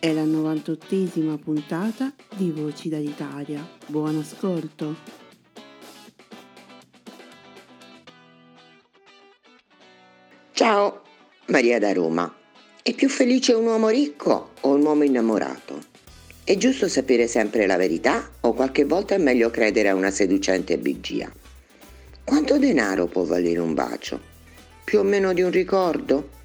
è la 98esima puntata di Voci dall'Italia. Buon ascolto! Ciao, Maria da Roma. È più felice un uomo ricco o un uomo innamorato? È giusto sapere sempre la verità o qualche volta è meglio credere a una seducente bugia? Quanto denaro può valere un bacio? Più o meno di un ricordo?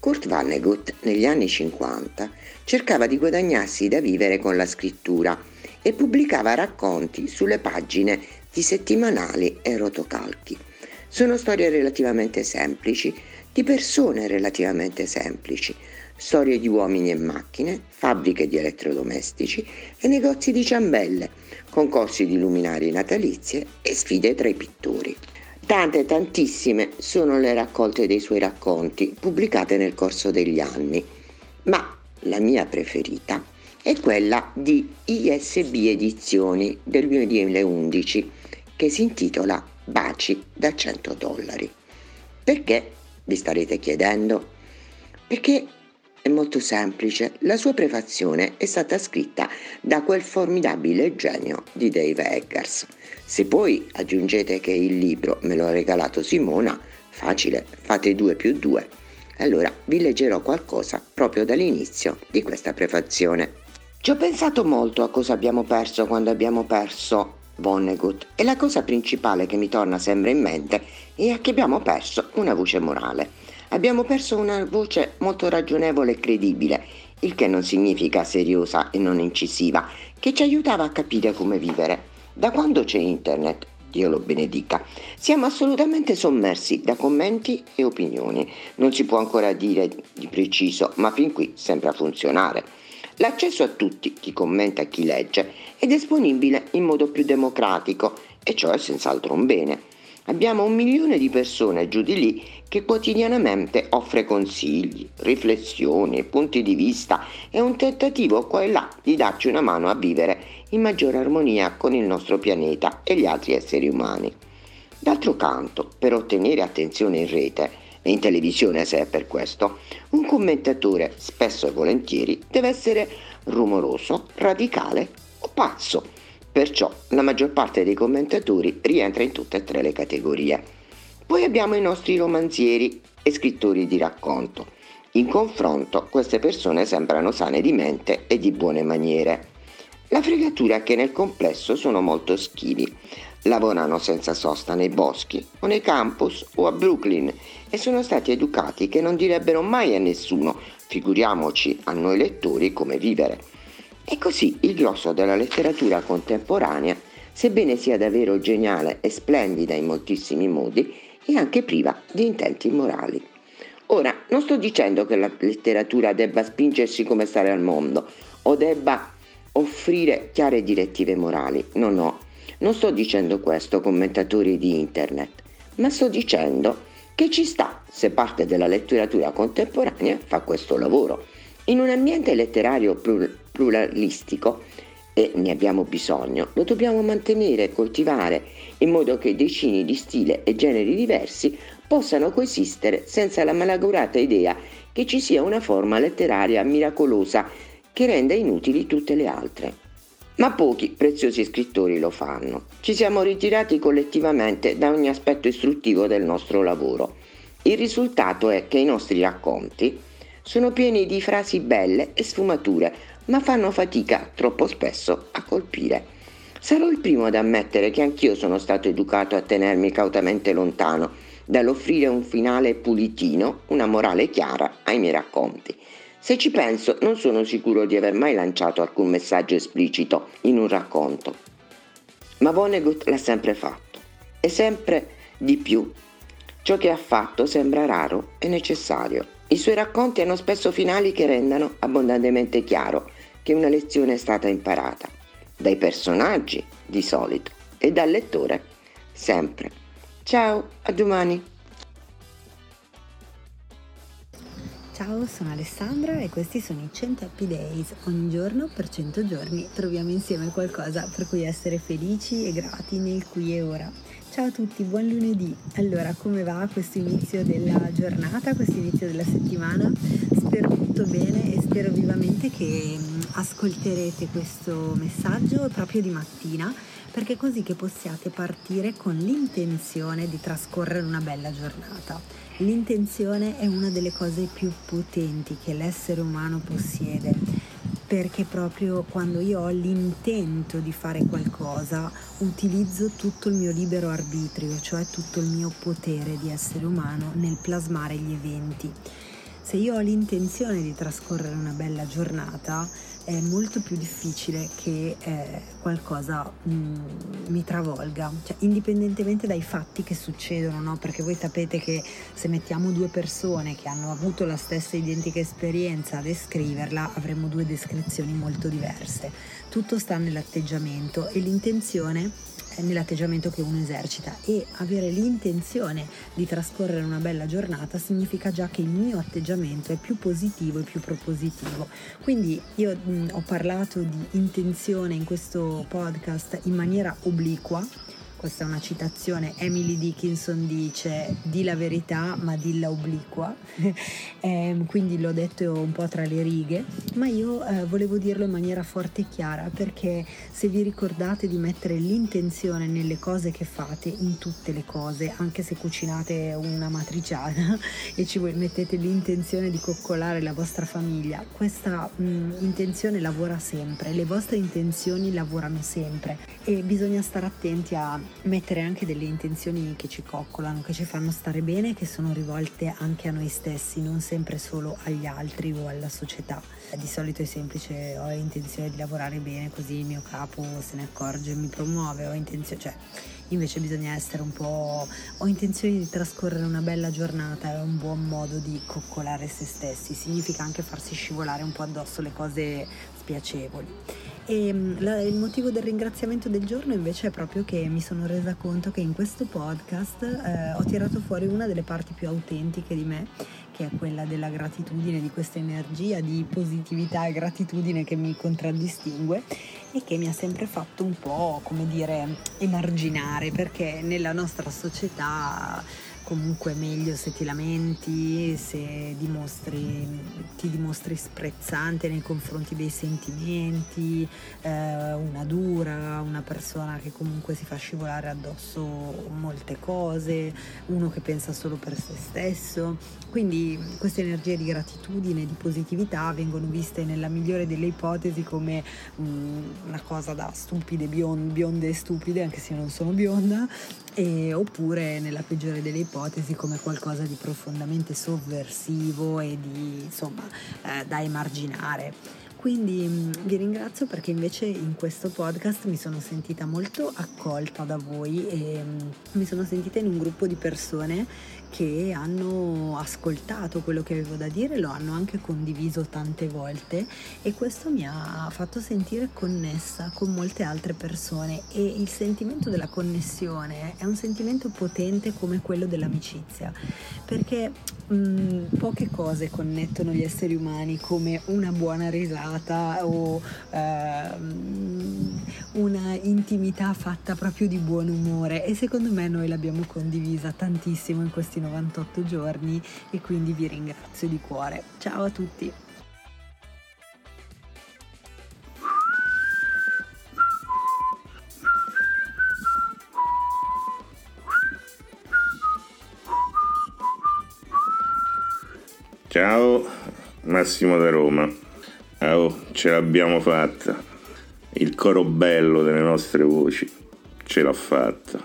Kurt Vonnegut negli anni 50 cercava di guadagnarsi da vivere con la scrittura e pubblicava racconti sulle pagine di settimanali e rotocalchi. Sono storie relativamente semplici, di persone relativamente semplici, storie di uomini e macchine, fabbriche di elettrodomestici e negozi di ciambelle, concorsi di luminari natalizie e sfide tra i pittori. Tante, tantissime sono le raccolte dei suoi racconti pubblicate nel corso degli anni, ma la mia preferita è quella di ISB Edizioni del 2011 che si intitola Baci da 100 dollari. Perché? Vi starete chiedendo? Perché è molto semplice, la sua prefazione è stata scritta da quel formidabile genio di Dave Eggers. Se poi aggiungete che il libro me lo ha regalato Simona, facile, fate 2 più 2. Allora vi leggerò qualcosa proprio dall'inizio di questa prefazione. Ci ho pensato molto a cosa abbiamo perso quando abbiamo perso Vonnegut e la cosa principale che mi torna sempre in mente è che abbiamo perso una voce morale. Abbiamo perso una voce molto ragionevole e credibile, il che non significa seriosa e non incisiva, che ci aiutava a capire come vivere. Da quando c'è internet, Dio lo benedica, siamo assolutamente sommersi da commenti e opinioni. Non si può ancora dire di preciso, ma fin qui sembra funzionare. L'accesso a tutti, chi commenta e chi legge, è disponibile in modo più democratico e ciò è senz'altro un bene. Abbiamo un milione di persone giù di lì che quotidianamente offre consigli, riflessioni, punti di vista e un tentativo qua e là di darci una mano a vivere in maggiore armonia con il nostro pianeta e gli altri esseri umani. D'altro canto, per ottenere attenzione in rete e in televisione se è per questo, un commentatore spesso e volentieri deve essere rumoroso, radicale o pazzo Perciò la maggior parte dei commentatori rientra in tutte e tre le categorie. Poi abbiamo i nostri romanzieri e scrittori di racconto. In confronto queste persone sembrano sane di mente e di buone maniere. La fregatura è che nel complesso sono molto schivi. Lavorano senza sosta nei boschi o nei campus o a Brooklyn e sono stati educati che non direbbero mai a nessuno, figuriamoci a noi lettori, come vivere. E così il grosso della letteratura contemporanea, sebbene sia davvero geniale e splendida in moltissimi modi, è anche priva di intenti morali. Ora, non sto dicendo che la letteratura debba spingersi come stare al mondo o debba offrire chiare direttive morali. No, no, non sto dicendo questo, commentatori di internet, ma sto dicendo che ci sta se parte della letteratura contemporanea fa questo lavoro. In un ambiente letterario pluralistico e ne abbiamo bisogno, lo dobbiamo mantenere e coltivare in modo che decine di stili e generi diversi possano coesistere senza la malaugurata idea che ci sia una forma letteraria miracolosa che renda inutili tutte le altre. Ma pochi preziosi scrittori lo fanno. Ci siamo ritirati collettivamente da ogni aspetto istruttivo del nostro lavoro. Il risultato è che i nostri racconti sono pieni di frasi belle e sfumature, ma fanno fatica troppo spesso a colpire. Sarò il primo ad ammettere che anch'io sono stato educato a tenermi cautamente lontano dall'offrire un finale pulitino, una morale chiara ai miei racconti. Se ci penso, non sono sicuro di aver mai lanciato alcun messaggio esplicito in un racconto. Ma Vonnegut l'ha sempre fatto, e sempre di più. Ciò che ha fatto sembra raro e necessario. I suoi racconti hanno spesso finali che rendano abbondantemente chiaro che una lezione è stata imparata, dai personaggi di solito e dal lettore sempre. Ciao, a domani! Ciao, sono Alessandra e questi sono i 100 Happy Days. Ogni giorno per 100 giorni troviamo insieme qualcosa per cui essere felici e grati nel qui e ora. Ciao a tutti, buon lunedì. Allora, come va questo inizio della giornata, questo inizio della settimana? Spero tutto bene e spero vivamente che mm, ascolterete questo messaggio proprio di mattina perché così che possiate partire con l'intenzione di trascorrere una bella giornata. L'intenzione è una delle cose più potenti che l'essere umano possiede, perché proprio quando io ho l'intento di fare qualcosa, utilizzo tutto il mio libero arbitrio, cioè tutto il mio potere di essere umano nel plasmare gli eventi. Se io ho l'intenzione di trascorrere una bella giornata, è molto più difficile che eh, qualcosa mh, mm, mi travolga, cioè, indipendentemente dai fatti che succedono, no? perché voi sapete che se mettiamo due persone che hanno avuto la stessa identica esperienza a descriverla, avremo due descrizioni molto diverse. Tutto sta nell'atteggiamento e l'intenzione nell'atteggiamento che uno esercita e avere l'intenzione di trascorrere una bella giornata significa già che il mio atteggiamento è più positivo e più propositivo. Quindi io mh, ho parlato di intenzione in questo podcast in maniera obliqua questa è una citazione, Emily Dickinson dice di la verità ma dilla obliqua, eh, quindi l'ho detto un po' tra le righe, ma io eh, volevo dirlo in maniera forte e chiara perché se vi ricordate di mettere l'intenzione nelle cose che fate, in tutte le cose, anche se cucinate una matriciana e ci mettete l'intenzione di coccolare la vostra famiglia, questa mh, mm, intenzione lavora sempre, le vostre intenzioni lavorano sempre e bisogna stare attenti a mettere anche delle intenzioni che ci coccolano, che ci fanno stare bene, che sono rivolte anche a noi stessi, non sempre solo agli altri o alla società. Di solito è semplice, ho intenzione di lavorare bene così il mio capo se ne accorge, mi promuove, ho intenzione, cioè invece bisogna essere un po'... ho intenzione di trascorrere una bella giornata, è un buon modo di coccolare se stessi, significa anche farsi scivolare un po' addosso le cose spiacevoli. E mm, la, il motivo del ringraziamento del giorno invece è proprio che mi sono resa conto che in questo podcast eh, ho tirato fuori una delle parti più autentiche di me, che è quella della gratitudine, di questa energia di positività e gratitudine che mi contraddistingue e che mi ha sempre fatto un po', come dire, emarginare, perché nella nostra società comunque meglio se ti lamenti, se dimostri, ti dimostri sprezzante nei confronti dei sentimenti, eh, una dura, una persona che comunque si fa scivolare addosso molte cose, uno che pensa solo per se stesso. Quindi queste energie di gratitudine, di positività vengono viste nella migliore delle ipotesi come mh, mm, una cosa da stupide, bionde e stupide, anche se io non sono bionda, e, oppure nella peggiore delle ipotesi come qualcosa di profondamente sovversivo e di insomma eh, da emarginare. Quindi mm, vi ringrazio perché invece in questo podcast mi sono sentita molto accolta da voi e mm, mi sono sentita in un gruppo di persone che hanno ascoltato quello che avevo da dire, lo hanno anche condiviso tante volte e questo mi ha fatto sentire connessa con molte altre persone e il sentimento della connessione è un sentimento potente come quello dell'amicizia perché mm, poche cose connettono gli esseri umani come una buona risata o, uh, una intimità fatta proprio di buon umore e secondo me noi l'abbiamo condivisa tantissimo in questi 98 giorni e quindi vi ringrazio di cuore. Ciao a tutti! Massimo da Roma. Oh, ce l'abbiamo fatta. Il coro bello delle nostre voci ce l'ha fatta.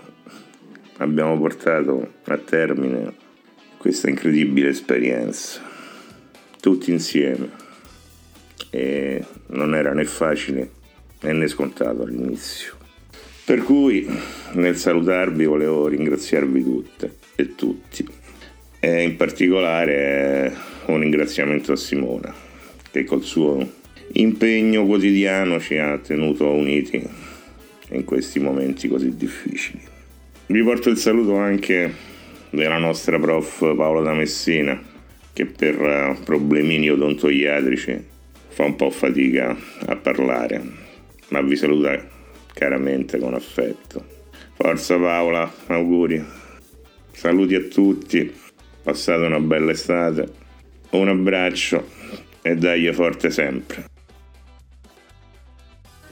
Abbiamo portato a termine questa incredibile esperienza. Tutti insieme. E non era né facile né scontato all'inizio. Per cui nel salutarvi volevo ringraziarvi tutte e tutti. E in particolare un ringraziamento a Simona, che col suo impegno quotidiano ci ha tenuto uniti in questi momenti così difficili. Vi porto il saluto anche della nostra prof Paola da Messina, che per eh, problemini odontoiatrici fa un po' fatica a parlare, ma vi saluta caramente con affetto. Forza Paola, auguri. Saluti a tutti, passate una bella estate un abbraccio e dagli forte sempre.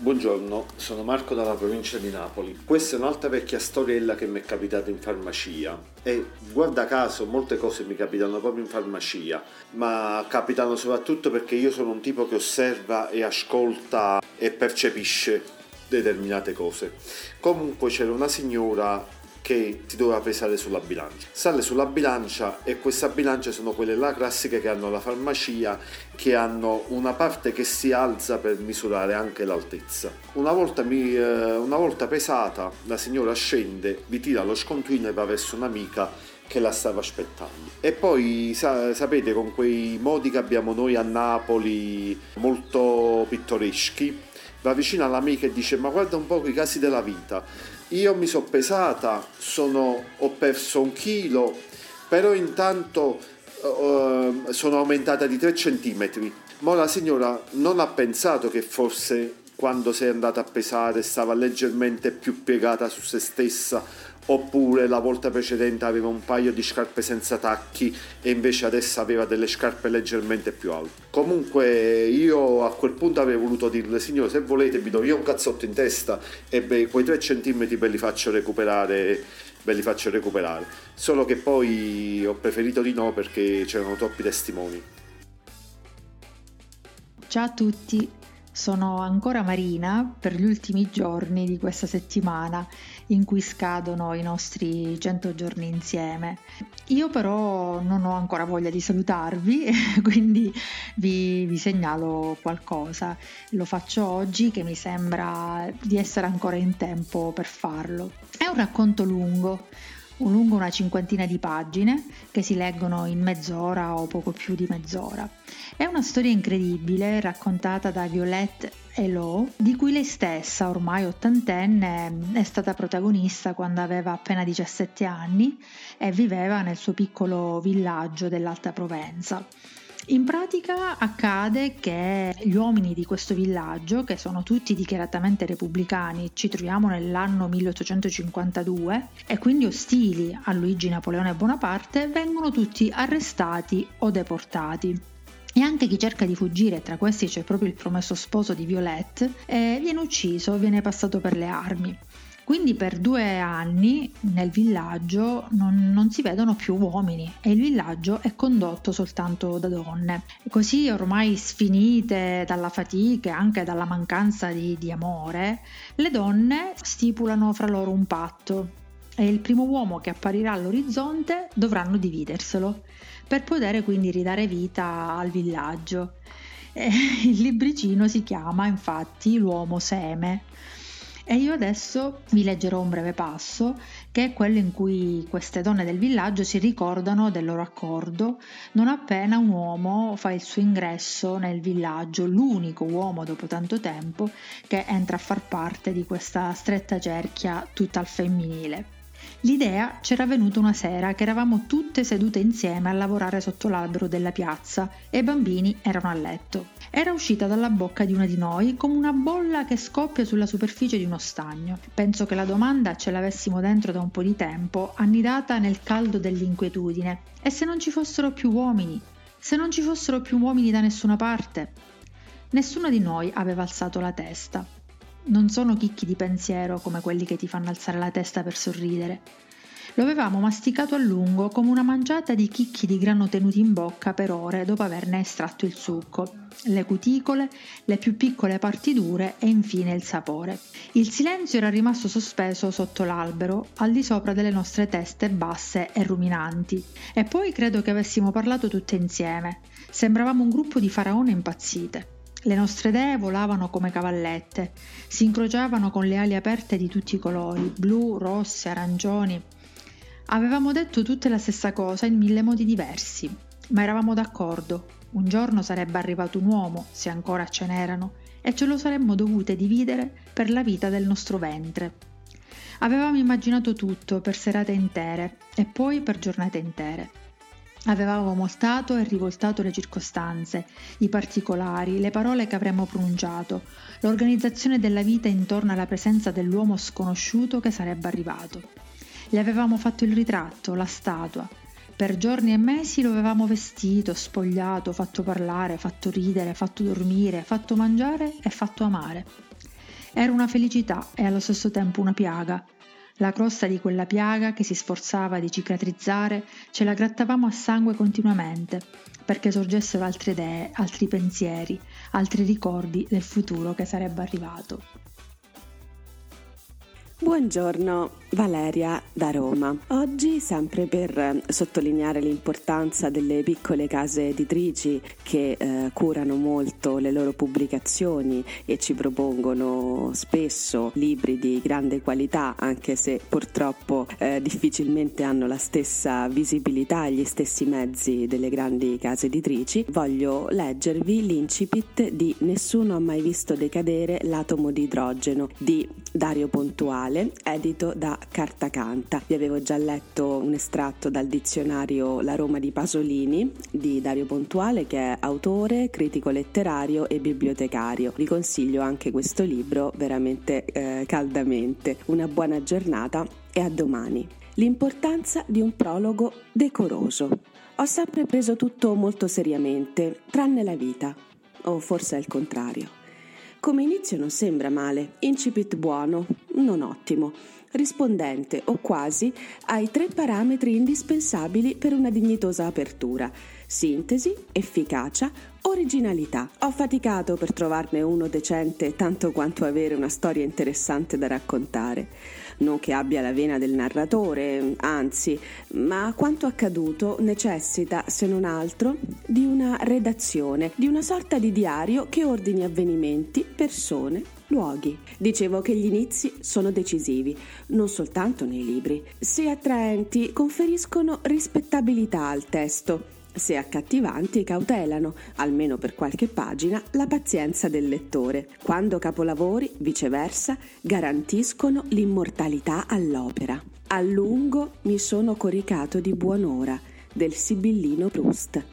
Buongiorno, sono Marco dalla provincia di Napoli. Questa è un'altra vecchia storiella che mi è capitata in farmacia e guarda caso molte cose mi capitano proprio in farmacia, ma capitano soprattutto perché io sono un tipo che osserva e ascolta e percepisce determinate cose. Comunque c'era una signora che si doveva pesare sulla bilancia. Sale sulla bilancia e questa bilancia sono quelle là classiche che hanno la farmacia, che hanno una parte che si alza per misurare anche l'altezza. Una volta, mi, eh, una volta pesata, la signora scende, vi tira lo scontrino e va verso un'amica che la stava aspettando. E poi sa- sapete con quei modi che abbiamo noi a Napoli molto pittoreschi, va vicino all'amica e dice ma guarda un po' i casi della vita io mi sono pesata, sono, ho perso un chilo, però intanto uh, sono aumentata di 3 centimetri. Ma la signora non ha pensato che forse quando sei andata a pesare stava leggermente più piegata su se stessa oppure la volta precedente aveva un paio di scarpe senza tacchi e invece adesso aveva delle scarpe leggermente più alte. Comunque io a quel punto avrei voluto dirle signore se volete vi do io un cazzotto in testa e beh, quei 3 cm ve li faccio recuperare ve li faccio recuperare. Solo che poi ho preferito di no perché c'erano troppi testimoni. Ciao a tutti, sono ancora Marina per gli ultimi giorni di questa settimana in cui scadono i nostri 100 giorni insieme. Io però non ho ancora voglia di salutarvi, quindi vi, vi segnalo qualcosa. Lo faccio oggi che mi sembra di essere ancora in tempo per farlo. È un racconto lungo, lungo una cinquantina di pagine che si leggono in mezz'ora o poco più di mezz'ora. È una storia incredibile raccontata da Violette Elo, di cui lei stessa, ormai ottantenne, è stata protagonista quando aveva appena 17 anni e viveva nel suo piccolo villaggio dell'Alta Provenza. In pratica accade che gli uomini di questo villaggio, che sono tutti dichiaratamente repubblicani, ci troviamo nell'anno 1852, e quindi ostili a Luigi Napoleone Bonaparte, vengono tutti arrestati o deportati. E anche chi cerca di fuggire, tra questi c'è proprio il promesso sposo di Violette, eh, viene ucciso, viene passato per le armi. Quindi per due anni nel villaggio non, non, si vedono più uomini e il villaggio è condotto soltanto da donne. Così ormai sfinite dalla fatica e anche dalla mancanza di, di amore, le donne stipulano fra loro un patto e il primo uomo che apparirà all'orizzonte dovranno dividerselo per poter quindi ridare vita al villaggio. E il libricino si chiama infatti L'uomo seme e io adesso vi leggerò un breve passo, che è quello in cui queste donne del villaggio si ricordano del loro accordo non appena un uomo fa il suo ingresso nel villaggio, l'unico uomo dopo tanto tempo che entra a far parte di questa stretta cerchia tutta al femminile. L'idea c'era venuta una sera che eravamo tutte sedute insieme a lavorare sotto l'albero della piazza e i bambini erano a letto. Era uscita dalla bocca di una di noi come una bolla che scoppia sulla superficie di uno stagno. Penso che la domanda ce l'avessimo dentro da un po' di tempo, annidata nel caldo dell'inquietudine. E se non ci fossero più uomini? Se non ci fossero più uomini da nessuna parte? Nessuno di noi aveva alzato la testa. Non sono chicchi di pensiero come quelli che ti fanno alzare la testa per sorridere. Lo avevamo masticato a lungo come una mangiata di chicchi di grano tenuti in bocca per ore dopo averne estratto il succo, le cuticole, le più piccole parti dure e infine il sapore. Il silenzio era rimasto sospeso sotto l'albero, al di sopra delle nostre teste basse e ruminanti. E poi credo che avessimo parlato tutte insieme. Sembravamo un gruppo di faraone impazzite. Le nostre idee volavano come cavallette, si incrociavano con le ali aperte di tutti i colori, blu, rosse, arancioni. Avevamo detto tutte la stessa cosa in mille modi diversi, ma eravamo d'accordo. Un giorno sarebbe arrivato un uomo, se ancora ce n'erano, e ce lo saremmo dovute dividere per la vita del nostro ventre. Avevamo immaginato tutto per serate intere e poi per giornate intere. Avevamo moltato e rivoltato le circostanze, i particolari, le parole che avremmo pronunciato, l'organizzazione della vita intorno alla presenza dell'uomo sconosciuto che sarebbe arrivato. Gli avevamo fatto il ritratto, la statua. Per giorni e mesi lo avevamo vestito, spogliato, fatto parlare, fatto ridere, fatto dormire, fatto mangiare e fatto amare. Era una felicità e allo stesso tempo una piaga, la crosta di quella piaga che si sforzava di cicatrizzare ce la grattavamo a sangue continuamente, perché sorgessero altre idee, altri pensieri, altri ricordi del futuro che sarebbe arrivato. Buongiorno, Valeria da Roma. Oggi, sempre per sottolineare l'importanza delle piccole case editrici che eh, curano molto le loro pubblicazioni e ci propongono spesso libri di grande qualità, anche se purtroppo eh, difficilmente hanno la stessa visibilità e gli stessi mezzi delle grandi case editrici, voglio leggervi l'incipit di Nessuno ha mai visto decadere l'atomo di idrogeno di Dario Pontuale, edito da Carta Canta. Vi avevo già letto un estratto dal dizionario La Roma di Pasolini di Dario Pontuale che è autore, critico letterario e bibliotecario. Vi consiglio anche questo libro veramente eh, caldamente. Una buona giornata e a domani. L'importanza di un prologo decoroso. Ho sempre preso tutto molto seriamente, tranne la vita. O forse è il contrario. Come inizio non sembra male, incipit buono, non ottimo, rispondente o quasi ai tre parametri indispensabili per una dignitosa apertura: sintesi, efficacia, originalità. Ho faticato per trovarne uno decente tanto quanto avere una storia interessante da raccontare non che abbia la vena del narratore, anzi, ma quanto accaduto necessita, se non altro, di una redazione, di una sorta di diario che ordini avvenimenti, persone, luoghi. Dicevo che gli inizi sono decisivi, non soltanto nei libri. Se attraenti, conferiscono rispettabilità al testo se accattivanti, cautelano, almeno per qualche pagina, la pazienza del lettore. Quando capolavori, viceversa, garantiscono l'immortalità all'opera. A lungo mi sono coricato di buon'ora del sibillino Proust.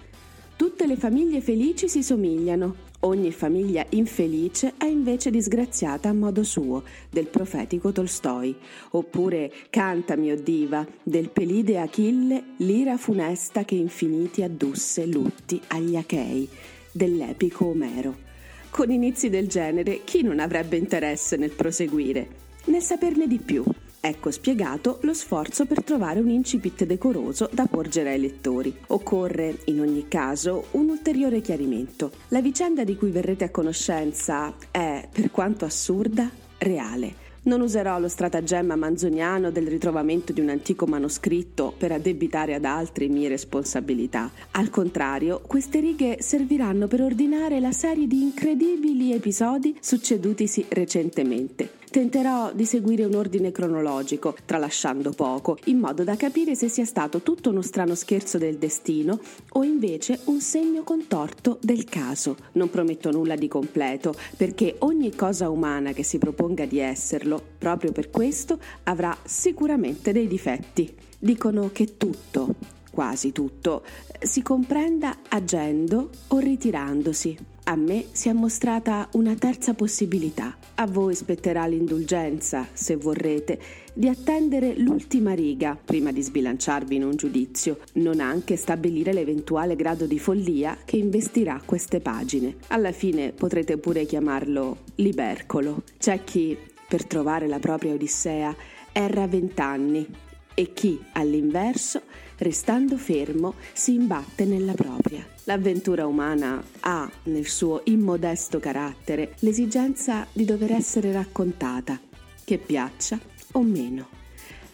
Tutte le famiglie felici si somigliano, Ogni famiglia infelice è invece disgraziata a modo suo, del profetico Tolstoi, oppure Cantami, o diva, del Pelide Achille, l'ira funesta che infiniti addusse lutti agli Achei, dell'epico Omero. Con inizi del genere, chi non avrebbe interesse nel proseguire, nel saperne di più? Ecco spiegato lo sforzo per trovare un incipit decoroso da porgere ai lettori. Occorre, in ogni caso, un ulteriore chiarimento. La vicenda di cui verrete a conoscenza è, per quanto assurda, reale. Non userò lo stratagemma manzoniano del ritrovamento di un antico manoscritto per addebitare ad altri mie responsabilità. Al contrario, queste righe serviranno per ordinare la serie di incredibili episodi succedutisi recentemente Tenterò di seguire un ordine cronologico, tralasciando poco, in modo da capire se sia stato tutto uno strano scherzo del destino o invece un segno contorto del caso. Non prometto nulla di completo, perché ogni cosa umana che si proponga di esserlo, proprio per questo, avrà sicuramente dei difetti. Dicono che tutto, quasi tutto, si comprenda agendo o ritirandosi. A me si è mostrata una terza possibilità. A voi spetterà l'indulgenza, se vorrete, di attendere l'ultima riga prima di sbilanciarvi in un giudizio, non anche stabilire l'eventuale grado di follia che investirà queste pagine. Alla fine potrete pure chiamarlo libercolo. C'è chi, per trovare la propria Odissea, erra vent'anni e chi, all'inverso, restando fermo, si imbatte nella propria. L'avventura umana ha, nel suo immodesto carattere, l'esigenza di dover essere raccontata, che piaccia o meno.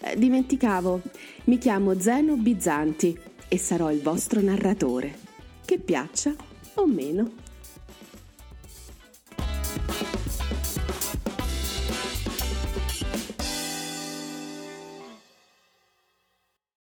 Eh, dimenticavo, mi chiamo Zeno Bizzanti e sarò il vostro narratore, che piaccia o meno.